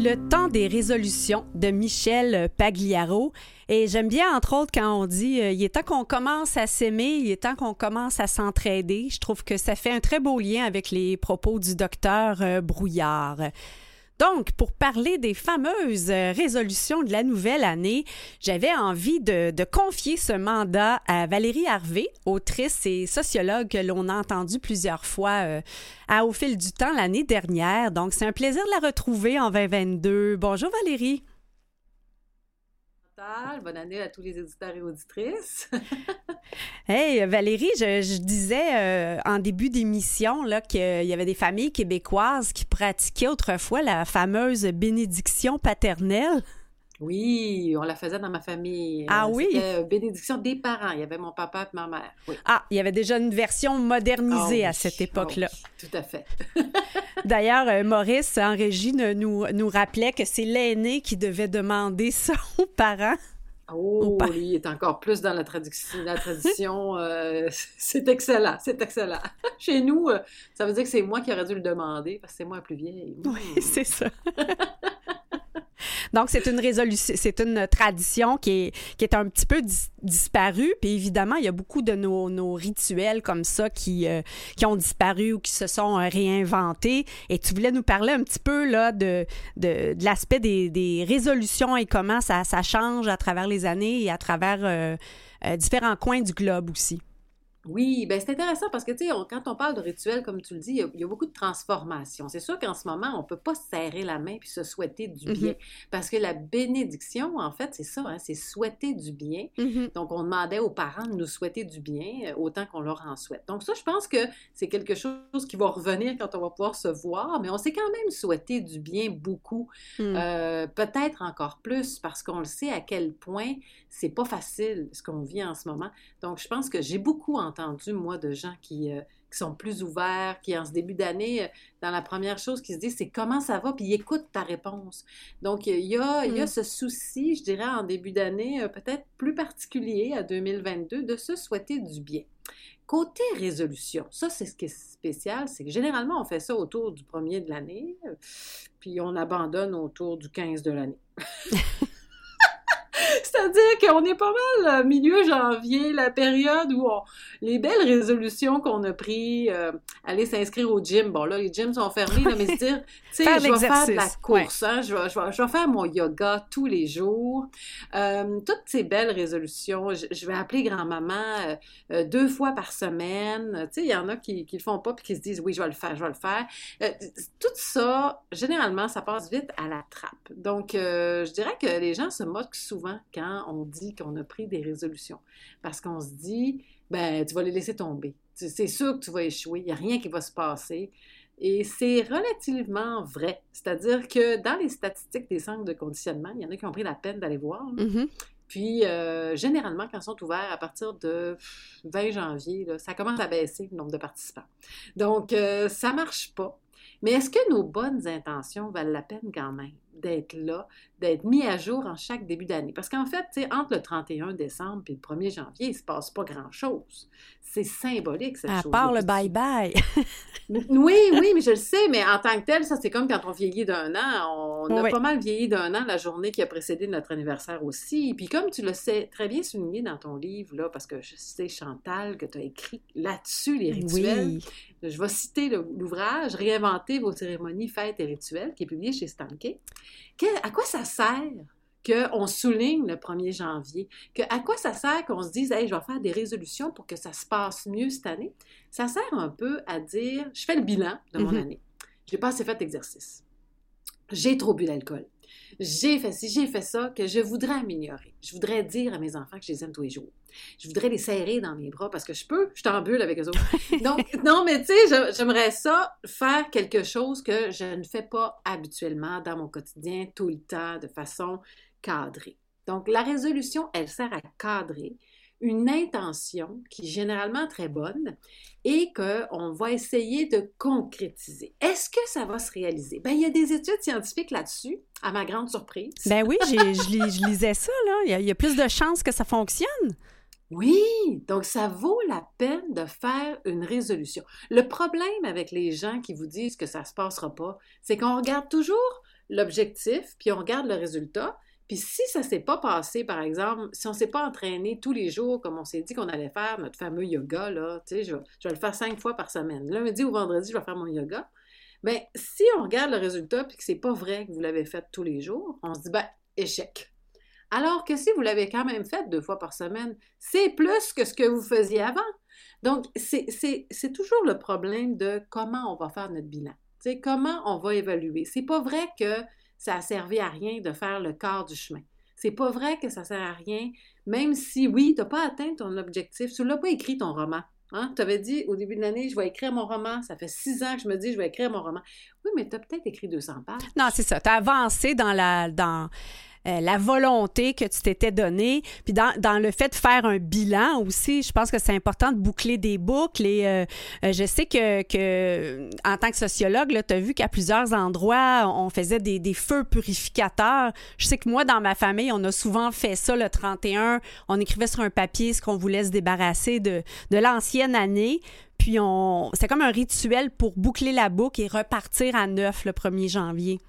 Le temps des résolutions de Michel Pagliaro. Et j'aime bien, entre autres, quand on dit euh, il est temps qu'on commence à s'aimer, il est temps qu'on commence à s'entraider. Je trouve que ça fait un très beau lien avec les propos du docteur euh, Brouillard. Donc, pour parler des fameuses euh, résolutions de la nouvelle année, j'avais envie de, confier ce mandat à Valérie Harvey, autrice et sociologue que l'on a entendu plusieurs fois euh, au fil du temps l'année dernière. Donc, c'est un plaisir de la retrouver en 2022. Bonjour Valérie. Bonne année à tous les éditeurs et auditrices. hey, Valérie, je, disais euh, en début d'émission qu'il y avait des familles québécoises qui pratiquaient autrefois la fameuse bénédiction paternelle. Oui, on la faisait dans ma famille. Ah oui? C'était bénédiction des parents. Il y avait mon papa et ma mère. Oui. Ah, il y avait déjà une version modernisée Ah à cette ah époque-là. oui, tout à fait. D'ailleurs, euh, Maurice, en régie, nous, nous rappelait que c'est l'aîné qui devait demander ça aux parents. Oh, lui, il est encore plus dans la tradition. La tradition euh, c'est excellent, c'est excellent. Chez nous, euh, ça veut dire que c'est moi qui aurais dû le demander parce que c'est moi la plus vieille. Oui, c'est ça. Donc, c'est une résolution, c'est une tradition qui est, qui est un petit peu dis- disparue. Puis évidemment, il y a beaucoup de nos, nos rituels comme ça qui, euh, qui ont disparu ou qui se sont euh, réinventés. Et tu voulais nous parler un petit peu là, de, de, l'aspect des, des résolutions et comment ça, change à travers les années et à travers euh, différents coins du globe aussi. Oui, ben c'est intéressant parce que, tu sais, quand on parle de rituel, comme tu le dis, il y a, il y a beaucoup de transformations. C'est sûr qu'en ce moment, on ne peut pas se serrer la main puis se souhaiter du bien. Parce que la bénédiction, en fait, c'est ça, hein, c'est souhaiter du bien. Donc, on demandait aux parents de nous souhaiter du bien euh, autant qu'on leur en souhaite. Donc, ça, je pense que c'est quelque chose qui va revenir quand on va pouvoir se voir, mais on s'est quand même souhaité du bien beaucoup, Mm. Euh, peut-être encore plus, parce qu'on le sait à quel point c'est pas facile ce qu'on vit en ce moment. Donc, je pense que j'ai beaucoup entendu, moi, de gens qui, euh, qui sont plus ouverts, qui, en ce début d'année, euh, dans la première chose qu'ils se disent, c'est comment ça va, puis ils écoutent ta réponse. Donc, il y a, il y a Mm. ce souci, je dirais, en début d'année, euh, peut-être plus particulier à 2022, de se souhaiter du bien. Côté résolution, ça, c'est ce qui est spécial, c'est que généralement, on fait ça autour du premier de l'année, puis on abandonne autour du 15 de l'année. C'est-à-dire qu'on est pas mal euh, milieu janvier, la période où on- les belles résolutions qu'on a prises, euh, aller s'inscrire au gym, bon là, les gyms sont fermés, là, mais se dire, tu sais, je vais faire de la course, hein, je, vais, je vais- je vais faire mon yoga tous les jours. Euh, toutes ces belles résolutions, je, je vais appeler grand-maman euh, deux fois par semaine. Tu sais, il y en a qui, qui le font pas puis qui se disent, oui, je vais le faire, je vais le faire. Tout ça, généralement, ça passe vite à la trappe. Donc, je dirais que les gens se moquent souvent quand on dit qu'on a pris des résolutions. Parce qu'on se dit, ben, tu vas les laisser tomber. C'est sûr que tu vas échouer. Il n'y a rien qui va se passer. Et c'est relativement vrai. C'est-à-dire que dans les statistiques des centres de conditionnement, il y en a qui ont pris la peine d'aller voir. Mhm. Puis, euh, généralement, quand ils sont ouverts à partir de 20 janvier, là, ça commence à baisser le nombre de participants. Donc, euh, ça marche pas. Mais est-ce que nos bonnes intentions valent la peine quand même? D'être là, d'être mis à jour en chaque début d'année? Parce qu'en fait, entre le 31 décembre et le 1er janvier, il se passe pas grand-chose. C'est symbolique, cette À chose part le bye-bye. oui, oui, mais je le sais, mais en tant que tel, ça, c'est comme quand on vieillit d'un an. On a Oui. pas mal vieilli d'un an la journée qui a précédé notre anniversaire aussi. Puis comme tu le sais très bien souligné dans ton livre, là, parce que je sais, Chantal, que tu as écrit là-dessus les rituels. Oui. Je vais citer l'ouvrage Réinventer vos cérémonies, fêtes et rituels, qui est publié chez Stankey. À quoi ça sert qu'on souligne le 1er janvier? Que, à quoi ça sert qu'on se dise, hey, je vais faire des résolutions pour que ça se passe mieux cette année? Ça sert un peu à dire, je fais le bilan de mon Mhm. année. Je n'ai pas assez fait d'exercice. J'ai trop bu d'alcool. J'ai fait ci, j'ai fait ça, que je voudrais améliorer. Je voudrais dire à mes enfants que je les aime tous les jours. Je voudrais les serrer dans mes bras parce que je peux, je t'embule avec eux autres. Donc, non, mais tu sais, j'aimerais ça, faire quelque chose que je ne fais pas habituellement dans mon quotidien, tout le temps, de façon cadrée. Donc, la résolution, elle sert à cadrer une intention qui est généralement très bonne et qu'on va essayer de concrétiser. Est-ce que ça va se réaliser? Ben, il y a des études scientifiques là-dessus, à ma grande surprise. Ben oui, je, lis- je lisais ça, là. Il y, a, il y a plus de chances que ça fonctionne. Oui, donc ça vaut la peine de faire une résolution. Le problème avec les gens qui vous disent que ça se passera pas, c'est qu'on regarde toujours l'objectif, puis on regarde le résultat. Puis si ça ne s'est pas passé, par exemple, si on ne s'est pas entraîné tous les jours comme on s'est dit qu'on allait faire notre fameux yoga, là, tu sais, je, vais, je vais le faire cinq fois par semaine. Lundi ou vendredi, je vais faire mon yoga. Bien, si on regarde le résultat puis que c'est pas vrai que vous l'avez fait tous les jours, on se dit, ben, échec. Alors que si vous l'avez quand même fait deux fois par semaine, c'est plus que ce que vous faisiez avant. Donc, c'est toujours le problème de comment on va faire notre bilan. sais, comment on va évaluer. C'est pas vrai que ça a servi à rien de faire le quart du chemin. C'est pas vrai que ça sert à rien, même si, oui, tu n'as pas atteint ton objectif. Tu l'as pas écrit ton roman. Hein? Tu avais dit au début de l'année, je vais écrire mon roman. Ça fait six ans que je me dis, je vais écrire mon roman. Oui, mais tu as peut-être écrit 200 pages. Non, c'est ça. Tu as avancé dans la, euh, la volonté que tu t'étais donnée. Puis dans, dans, le fait de faire un bilan aussi, je pense que c'est important de boucler des boucles. Et euh, euh, je sais que, que, en tant que sociologue, tu as vu qu'à plusieurs endroits, on faisait des, des, feux purificateurs. Je sais que moi, dans ma famille, on a souvent fait ça le 31. On écrivait sur un papier ce qu'on voulait se débarrasser de, de l'ancienne année. Puis on, c'est comme un rituel pour boucler la boucle et repartir à neuf le 1er janvier.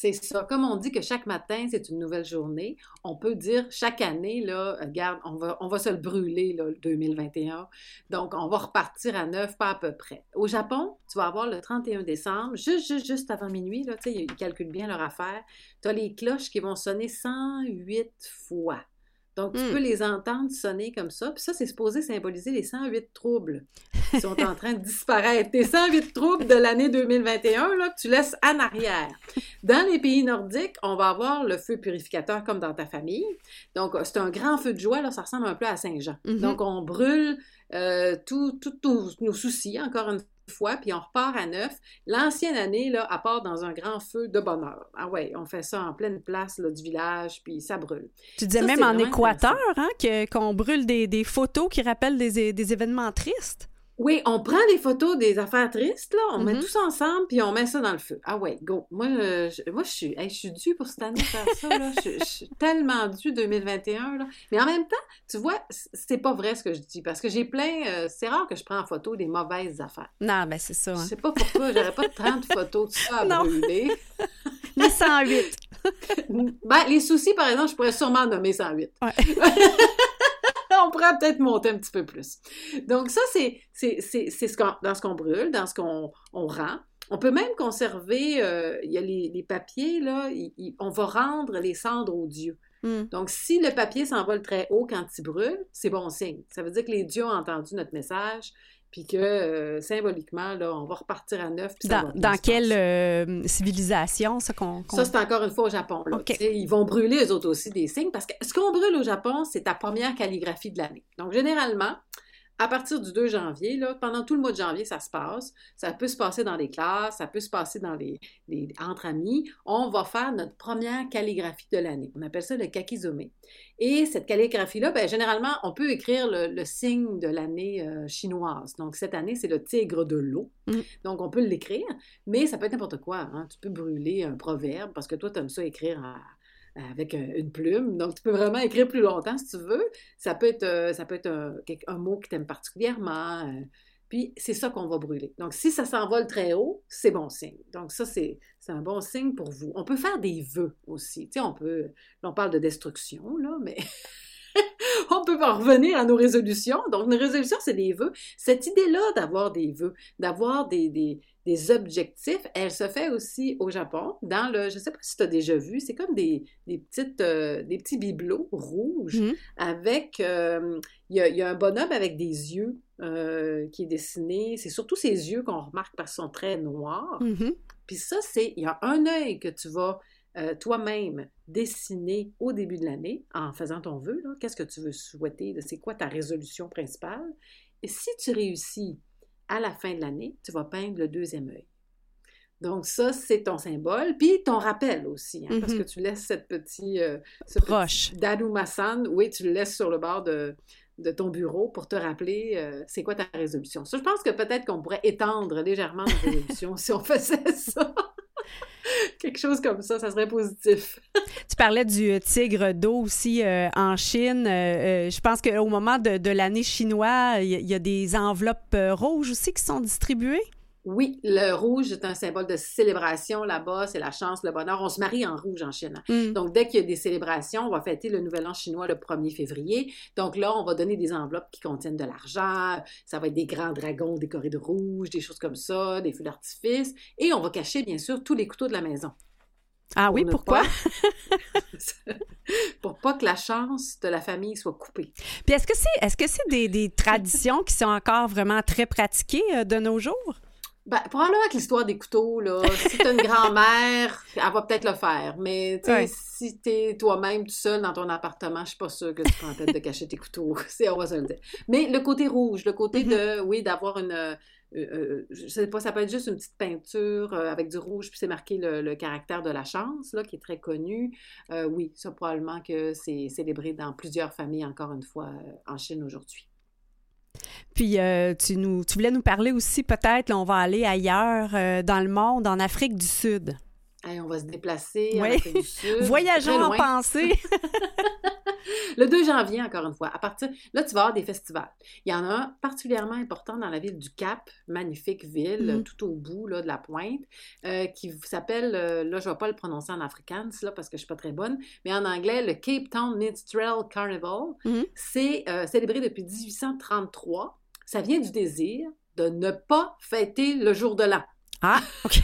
C'est ça. Comme on dit que chaque matin, c'est une nouvelle journée, on peut dire chaque année, là, regarde, on va, on va se le brûler, là, le 2021. Donc, on va repartir à neuf, pas à peu près. Au Japon, tu vas avoir le 31 décembre, juste, juste, juste avant minuit, là, ils calculent bien leur affaire. Tu as les cloches qui vont sonner 108 fois. Donc, tu hmm. peux les entendre sonner comme ça. Puis ça, c'est supposé symboliser les 108 troubles qui sont en train de disparaître. Tes 108 troubles de l'année 2021, là, que tu laisses en arrière. Dans les pays nordiques, on va avoir le feu purificateur comme dans ta famille. Donc, c'est un grand feu de joie. Là, ça ressemble un peu à Saint-Jean. Mm-hmm. Donc, on brûle euh, tous nos soucis, encore une fois, puis on repart à neuf. L'ancienne année, là, à part dans un grand feu de bonheur. Ah ouais, on fait ça en pleine place là, du village, puis ça brûle. Tu disais même en Équateur hein, qu'on brûle des, des, photos qui rappellent des, des événements tristes. Oui, on prend les photos des affaires tristes, là, on met mm-hmm. tout ça ensemble, puis on met ça dans le feu. Ah ouais, go. Moi, je, moi, je suis, je suis due pour cette année faire ça, là. je, suis tellement due 2021, là. Mais en même temps, tu vois, c'est pas vrai ce que je dis, parce que j'ai plein, euh, c'est rare que je prends en photo des mauvaises affaires. Non, ben c'est ça. Je hein. sais pas pourquoi, j'aurais pas 30 photos de ça à brûler. les 108. ben, les soucis, par exemple, je pourrais sûrement nommer 108. Ouais. on pourrait peut-être monter un petit peu plus. Donc ça, c'est ce dans ce qu'on brûle, dans ce qu'on rend. On peut même conserver, euh, il y a les, papiers, là, on va rendre les cendres aux dieux. Hmm. Donc, si le papier s'envole très haut quand il brûle, c'est bon signe. Ça veut dire que les dieux ont entendu notre message, puis que euh, symboliquement, là, on va repartir à neuf. Dans, dans quelle euh, civilisation, ça qu'on... Ça, c'est encore une fois au Japon. Là, Ils vont brûler, eux autres aussi, des signes, parce que ce qu'on brûle au Japon, c'est ta première calligraphie de l'année. Donc, généralement, à partir du 2 janvier, là, pendant tout le mois de janvier, ça se passe. Ça peut se passer dans les classes, ça peut se passer dans les, entre amis. On va faire notre première calligraphie de l'année. On appelle ça le kakizome. Et cette calligraphie-là, ben, généralement, on peut écrire le, signe de l'année euh, chinoise. Donc, cette année, c'est le tigre de l'eau. Mm. Donc, on peut l'écrire, mais ça peut être n'importe quoi. Hein. Tu peux brûler un proverbe parce que toi, tu aimes ça écrire à avec une plume. Donc, tu peux vraiment écrire plus longtemps si tu veux. Ça peut être, euh, ça peut être un, mot que tu aimes particulièrement. Euh, puis, c'est ça qu'on va brûler. Donc, si ça s'envole très haut, c'est bon signe. Donc, ça, c'est un bon signe pour vous. On peut faire des vœux aussi. Tu sais, on peut... on parle de destruction, là, mais... on peut pas revenir à nos résolutions. Donc, une résolution, c'est des vœux. Cette idée-là d'avoir des vœux, d'avoir des, des, des objectifs, elle se fait aussi au Japon, dans le, je ne sais pas si tu as déjà vu, c'est comme des, des petites, euh, des petits bibelots rouges mm-hmm. avec, euh, il y, a un bonhomme avec des yeux euh, qui est dessiné, c'est surtout ses yeux qu'on remarque parce qu'ils sont très noirs. Mm-hmm. Puis ça, c'est, il y a un œil que tu vas toi-même dessiner au début de l'année en faisant ton vœu, qu'est-ce que tu veux souhaiter, c'est quoi ta résolution principale? Et si tu réussis à la fin de l'année, tu vas peindre le deuxième œil. Donc ça, c'est ton symbole, puis ton rappel aussi, hein, parce que mm-hmm. tu laisses cette petite... Euh, ce Proche. Petit oui, tu le laisses sur le bord de, de ton bureau pour te rappeler euh, c'est quoi ta résolution. Ça, je pense que peut-être qu'on pourrait étendre légèrement la résolution si on faisait ça. Quelque chose comme ça, ça serait positif. tu parlais du euh, tigre d'eau aussi euh, en Chine. Euh, je pense qu'au moment de, l'année chinoise, il y, a des enveloppes rouges aussi qui sont distribuées. Oui, le rouge est un symbole de célébration là-bas, c'est la chance, le bonheur. On se marie en rouge en Chine. Mm. Donc, dès qu'il y a des célébrations, on va fêter le Nouvel An chinois le 1er février. Donc là, on va donner des enveloppes qui contiennent de l'argent. Ça va être des grands dragons décorés de rouge, des choses comme ça, des feux d'artifice. Et on va cacher, bien sûr, tous les couteaux de la maison. Ah oui, pourquoi? pas- pour pas que la chance de la famille soit coupée. Puis est-ce que c'est des traditions qui sont encore vraiment très pratiquées euh, de nos jours? Ben, probablement que l'histoire des couteaux, là, si t'as une grand-mère, elle va peut-être le faire. Mais, tu sais, Ouais. si t'es toi-même tout seul dans ton appartement, je suis pas sûre que tu prends la tête de cacher tes couteaux. C'est, on va se le dire. Mais le côté rouge, le côté de, oui, d'avoir une, euh, euh, je sais pas, ça peut être juste une petite peinture euh, avec du rouge, puis c'est marqué le, le caractère de la chance, là, qui est très connu. Euh, oui, ça, probablement que c'est célébré dans plusieurs familles, encore une fois, euh, en Chine aujourd'hui. Puis euh, tu nous tu voulais nous parler aussi peut-être on va aller ailleurs euh, dans le monde, en Afrique du Sud. Hey, on va se déplacer du Sud. Voyageons très en pensée. Le 2 janvier, encore une fois, à partir... Là, tu vas avoir des festivals. Il y en a un particulièrement important dans la ville du Cap, magnifique ville, Mhm. tout au bout là, de la pointe, euh, qui s'appelle, euh, là, je ne vais pas le prononcer en afrikaans, là, parce que je ne suis pas très bonne, mais en anglais, le Cape Town Minstrel Carnival. Mhm. C'est euh, célébré depuis 1833. Ça vient du désir de ne pas fêter le jour de l'an. Ah, OK.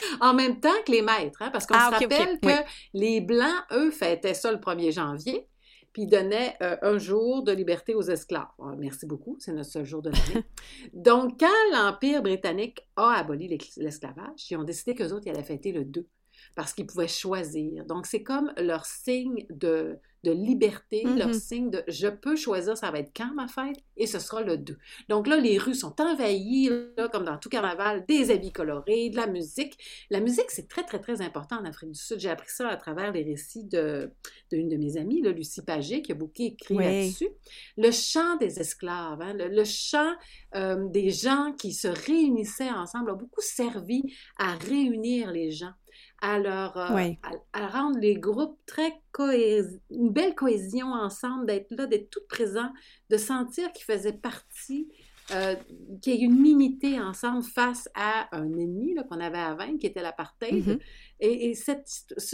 En même temps que les maîtres, hein, parce qu'on Ah, se rappelle que oui. les Blancs, eux, fêtaient ça le 1er janvier, puis ils donnaient euh, un jour de liberté aux esclaves. Ah, merci beaucoup, c'est notre seul jour de l'année. Donc, quand l'Empire britannique a aboli l'esclavage, ils ont décidé qu'eux autres, ils allaient fêter le 2, parce qu'ils pouvaient choisir. Donc, c'est comme leur signe de, de liberté, leur signe de je peux choisir, ça va être quand ma fête, et ce sera le 2. Donc là, les rues sont envahies, là, comme dans tout carnaval, des habits colorés, de la musique. La musique, c'est très, très, très important en Afrique du Sud. J'ai appris ça à travers les récits de, d'une de mes amies, là, Lucie Pagé, qui a beaucoup écrit Oui. là-dessus. Le chant des esclaves, hein, le, le chant euh, des gens qui se réunissaient ensemble a beaucoup servi à réunir les gens, à leur euh, Oui. à, à rendre les groupes très cohés- une belle cohésion ensemble, d'être là, d'être tout présent, de sentir qu'ils faisaient partie, euh, qu'il y ait une unité ensemble face à un ennemi qu'on avait à vaincre, qui était l'apartheid. Mhm. Et,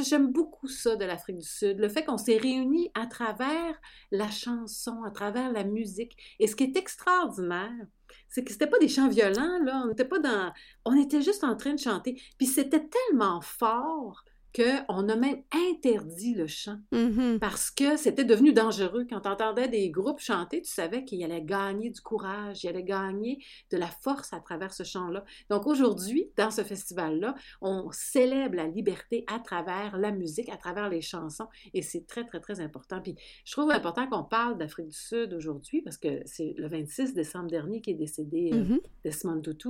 j'aime beaucoup ça de l'Afrique du Sud, le fait qu'on s'est réunis à travers la chanson, à travers la musique. Et ce qui est extraordinaire, c'est que c'était pas des chants violents, là. On n'était pas dans. On était juste en train de chanter. Puis c'était tellement fort qu'on a même interdit le chant Mhm. parce que c'était devenu dangereux. Quand tu entendais des groupes chanter, tu savais qu'ils allaient gagner du courage, ils allaient gagner de la force à travers ce chant-là. Donc aujourd'hui, dans ce festival-là, on célèbre la liberté à travers la musique, à travers les chansons, et c'est très, très, très important. Puis je trouve important qu'on parle d'Afrique du Sud aujourd'hui parce que c'est le 26 décembre dernier qui est décédé euh, Mhm. Desmond Tutu,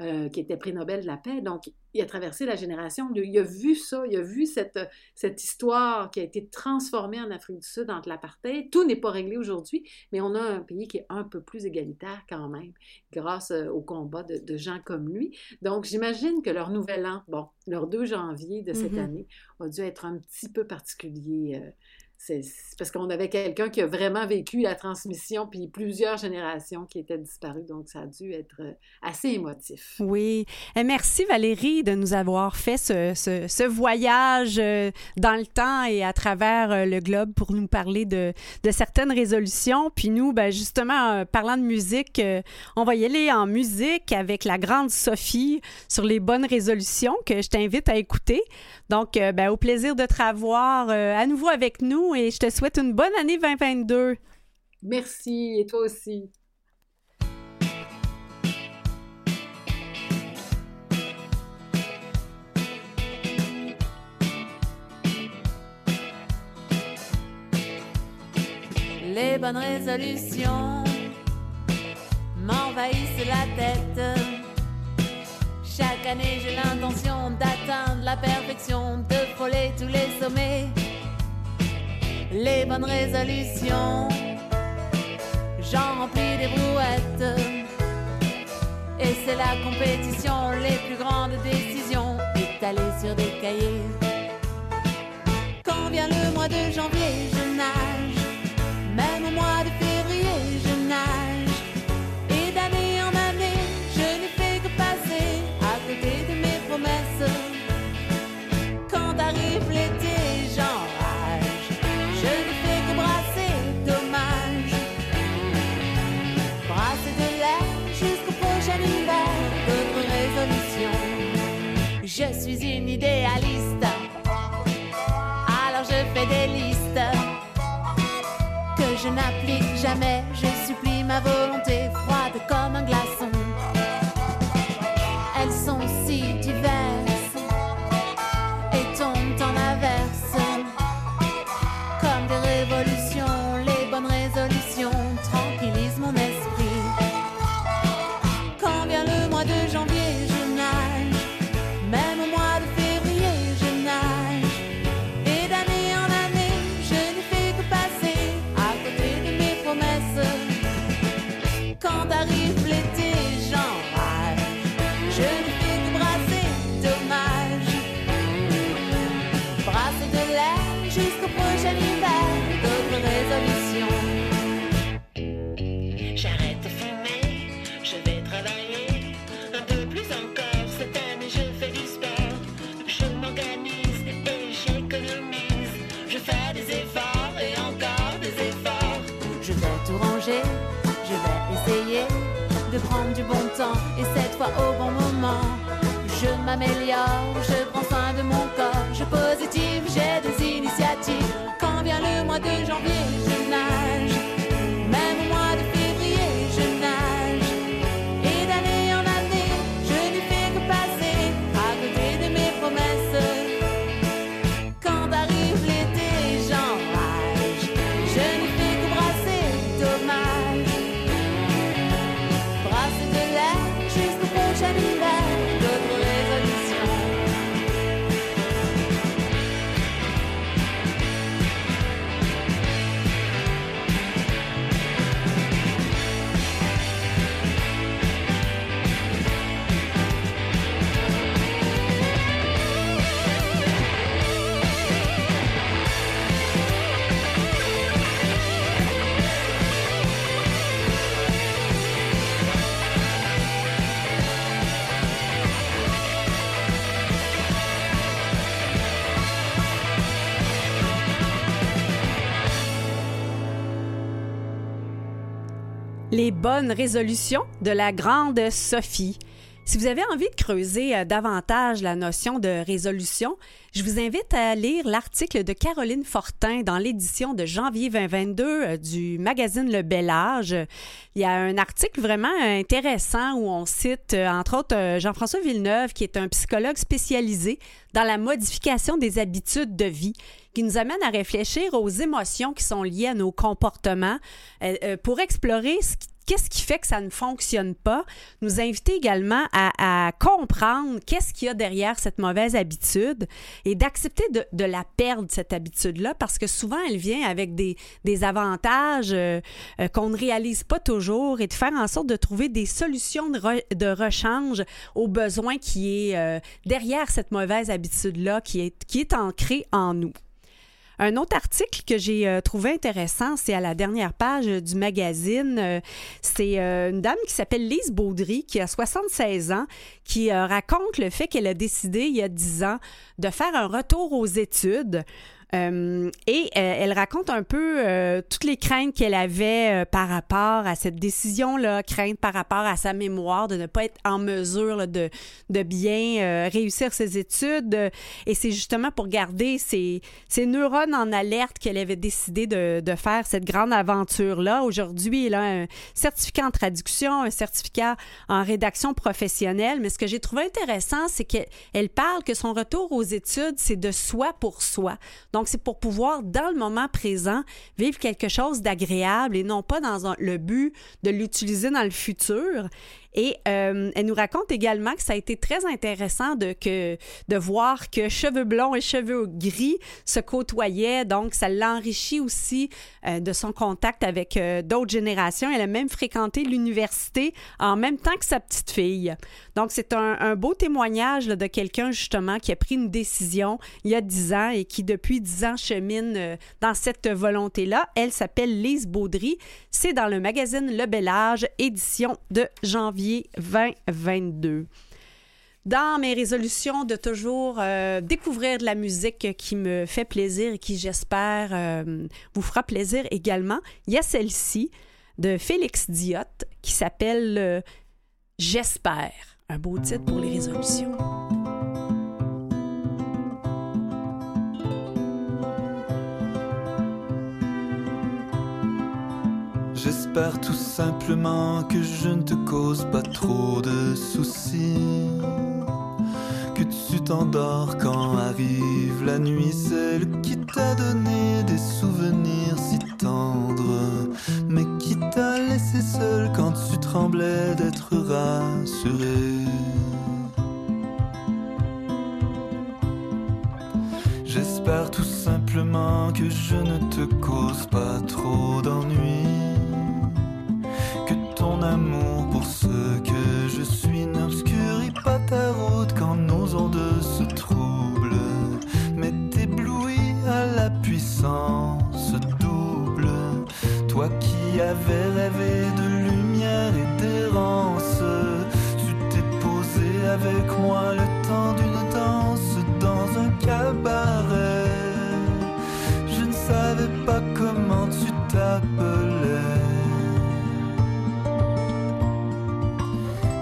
euh, qui était prix Nobel de la paix. Donc, il a traversé la génération. Il a vu ça, il a vu cette, cette histoire qui a été transformée en Afrique du Sud entre l'apartheid. Tout n'est pas réglé aujourd'hui, mais on a un pays qui est un peu plus égalitaire quand même, grâce euh, au combat de, de gens comme lui. Donc, j'imagine que leur nouvel an, bon, leur 2 janvier de cette Mhm. année, a dû être un petit peu particulier. euh, c'est parce qu'on avait quelqu'un qui a vraiment vécu la transmission, puis plusieurs générations qui étaient disparues, donc ça a dû être euh, assez émotif. Oui. Eh, merci Valérie de nous avoir fait ce, voyage euh, dans le temps et à travers euh, le globe pour nous parler de, certaines résolutions. Puis nous, ben, justement, parlant de musique, on va y aller en musique avec la grande Sophie sur les bonnes résolutions que je t'invite à écouter. Donc, ben, au plaisir de te revoir à nouveau avec nous et je te souhaite une bonne année 2022. Merci, et toi aussi. Les bonnes résolutions m'envahissent la tête. Chaque année, j'ai l'intention d'atteindre la perfection, de frôler tous les sommets. Les bonnes résolutions, j'en remplis des brouettes. Et c'est la compétition, les plus grandes décisions étalées sur des cahiers. Quand vient le mois de janvier, Je suis une idéaliste. Alors je fais des listes que je n'applique jamais. Je supplie ma volonté froide comme un glaçon. Les bonnes résolutions de la grande Sophie. Si vous avez envie de creuser euh, davantage la notion de résolution, je vous invite à lire l'article de Caroline Fortin dans l'édition de janvier 2022 euh, du magazine Le Bel Âge. Il y a un article vraiment intéressant où on cite, euh, entre autres, Jean-François Villeneuve, qui est un psychologue spécialisé dans la modification des habitudes de vie, qui nous amène à réfléchir aux émotions qui sont liées à nos comportements euh, euh, pour explorer ce qui qu'est-ce qui fait que ça ne fonctionne pas, nous inviter également à, comprendre qu'est-ce qu'il y a derrière cette mauvaise habitude et d'accepter de, la perdre, cette habitude-là, parce que souvent, elle vient avec des, avantages euh, qu'on ne réalise pas toujours et de faire en sorte de trouver des solutions de, re- de rechange aux besoins qui est derrière cette mauvaise habitude-là, qui est ancrée en nous. Un autre article que j'ai euh, trouvé intéressant, c'est à la dernière page euh, du magazine. Euh, c'est une dame qui s'appelle Lise Baudry, qui a 76 ans, qui raconte le fait qu'elle a décidé il y a 10 ans de faire un retour aux études. Euh, et euh, elle raconte un peu euh, toutes les craintes qu'elle avait euh, par rapport à cette décision-là, crainte par rapport à sa mémoire, de ne pas être en mesure là, de, de bien réussir ses études. Et c'est justement pour garder ses, ses neurones en alerte qu'elle avait décidé de, de faire cette grande aventure-là. Aujourd'hui, elle a un certificat en traduction, un certificat en rédaction professionnelle. Mais ce que j'ai trouvé intéressant, c'est qu'elle elle parle que son retour aux études, c'est de soi pour soi. C'est pour pouvoir, dans le moment présent, vivre quelque chose d'agréable et non pas dans le but de l'utiliser dans le futur. Et euh, elle nous raconte également que ça a été très intéressant de voir que cheveux blonds et cheveux gris se côtoyaient. Donc, ça l'enrichit aussi euh, de son contact avec euh, d'autres générations. Elle a même fréquenté l'université en même temps que sa petite fille. Donc, c'est un, beau témoignage de quelqu'un justement qui a pris une décision il y a dix ans et qui depuis dix ans chemine euh, dans cette volonté-là. Elle s'appelle Lise Baudry. C'est dans le magazine Le Bel Âge, édition de janvier 2022 dans mes résolutions de toujours euh, découvrir de la musique qui me fait plaisir et qui, j'espère, euh, vous fera plaisir également, il y a celle-ci de Félix Diot qui s'appelle J'espère. Un beau titre pour les résolutions. J'espère tout simplement que je ne te cause pas trop de soucis. Que tu t'endors quand arrive la nuit, celle qui t'a donné des souvenirs si tendres, mais qui t'a seul quand tu tremblais d'être rassuré. J'espère tout simplement que je ne te cause pas trop d'ennuis. Que ton amour pour ce que je suis n'obscurit pas ta route quand nos ondes se troublent. Mais t'éblouis à la puissance double. Toi qui avais rêvé moi le temps d'une danse dans un cabaret. Je ne savais pas comment tu t'appelais.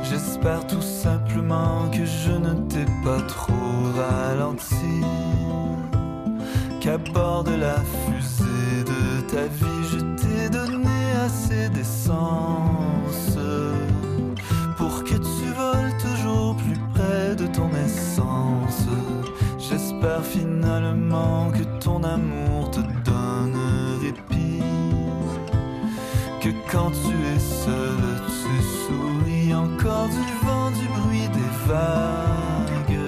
J'espère tout simplement que je ne t'ai pas trop ralenti. Qu'à bord de la fusée de ta vie, finalement que ton amour te donne répit. Que quand tu es seul, tu souris encore du vent, du bruit des vagues.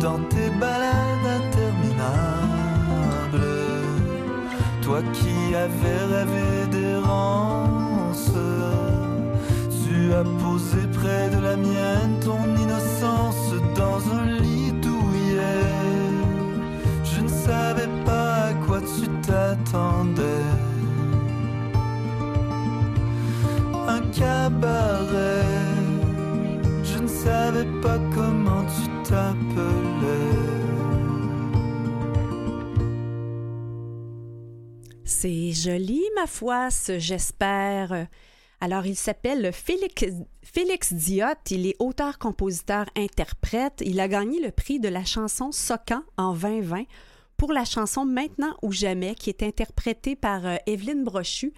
Dans tes balades interminables, toi qui avais rêvé d'errance, tu as posé près de la mienne ton innocence Un cabaret, je ne savais pas comment tu t'appelais. C'est joli, ma foi, ce j'espère. Alors, il s'appelle Félix, Félix Diot. Il est auteur, compositeur, interprète. Il a gagné le prix de la chanson Socan en 2020 pour la chanson Maintenant ou jamais, qui est interprétée par euh, Evelyne Brochu,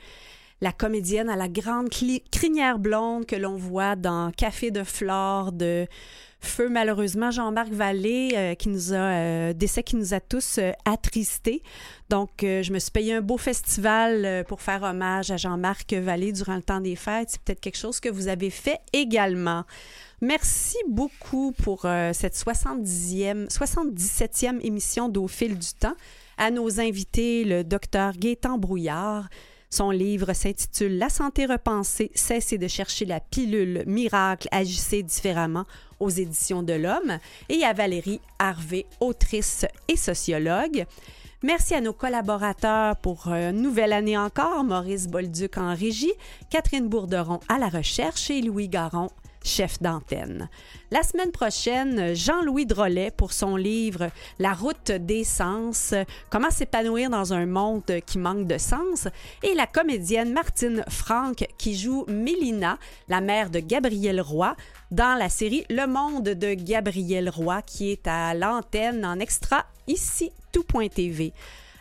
la comédienne à la grande crinière blonde que l'on voit dans Café de Flore de Feu, malheureusement, Jean-Marc Vallée, euh, qui nous a, euh, décès qui nous a tous euh, attristés. Donc, euh, je me suis payé un beau festival pour faire hommage à Jean-Marc Vallée durant le temps des fêtes. C'est peut-être quelque chose que vous avez fait également. Merci beaucoup pour cette 70e, 77e émission d'Au fil du temps. À nos invités, le docteur Gaétan Brouillard. Son livre s'intitule La santé repensée, cessez de chercher la pilule miracle, agissez différemment aux éditions de l'Homme. Et à Valérie Harvey, autrice et sociologue. Merci à nos collaborateurs pour une nouvelle année encore, Maurice Bolduc en régie, Catherine Bourderon à la recherche et Louis Garon chef d'antenne. La semaine prochaine, Jean-Louis Drolet pour son livre La route des sens, comment s'épanouir dans un monde qui manque de sens, et la comédienne Martine Franck qui joue Mélina, la mère de Gabriel Roy, dans la série Le monde de Gabriel Roy qui est à l'antenne en extra ici tout.tv.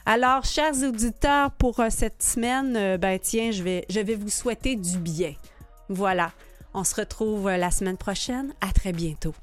Alors, chers auditeurs, pour euh, cette semaine, euh, ben tiens, je vais, je vais vous souhaiter du bien. Voilà. On se retrouve la semaine prochaine. À très bientôt.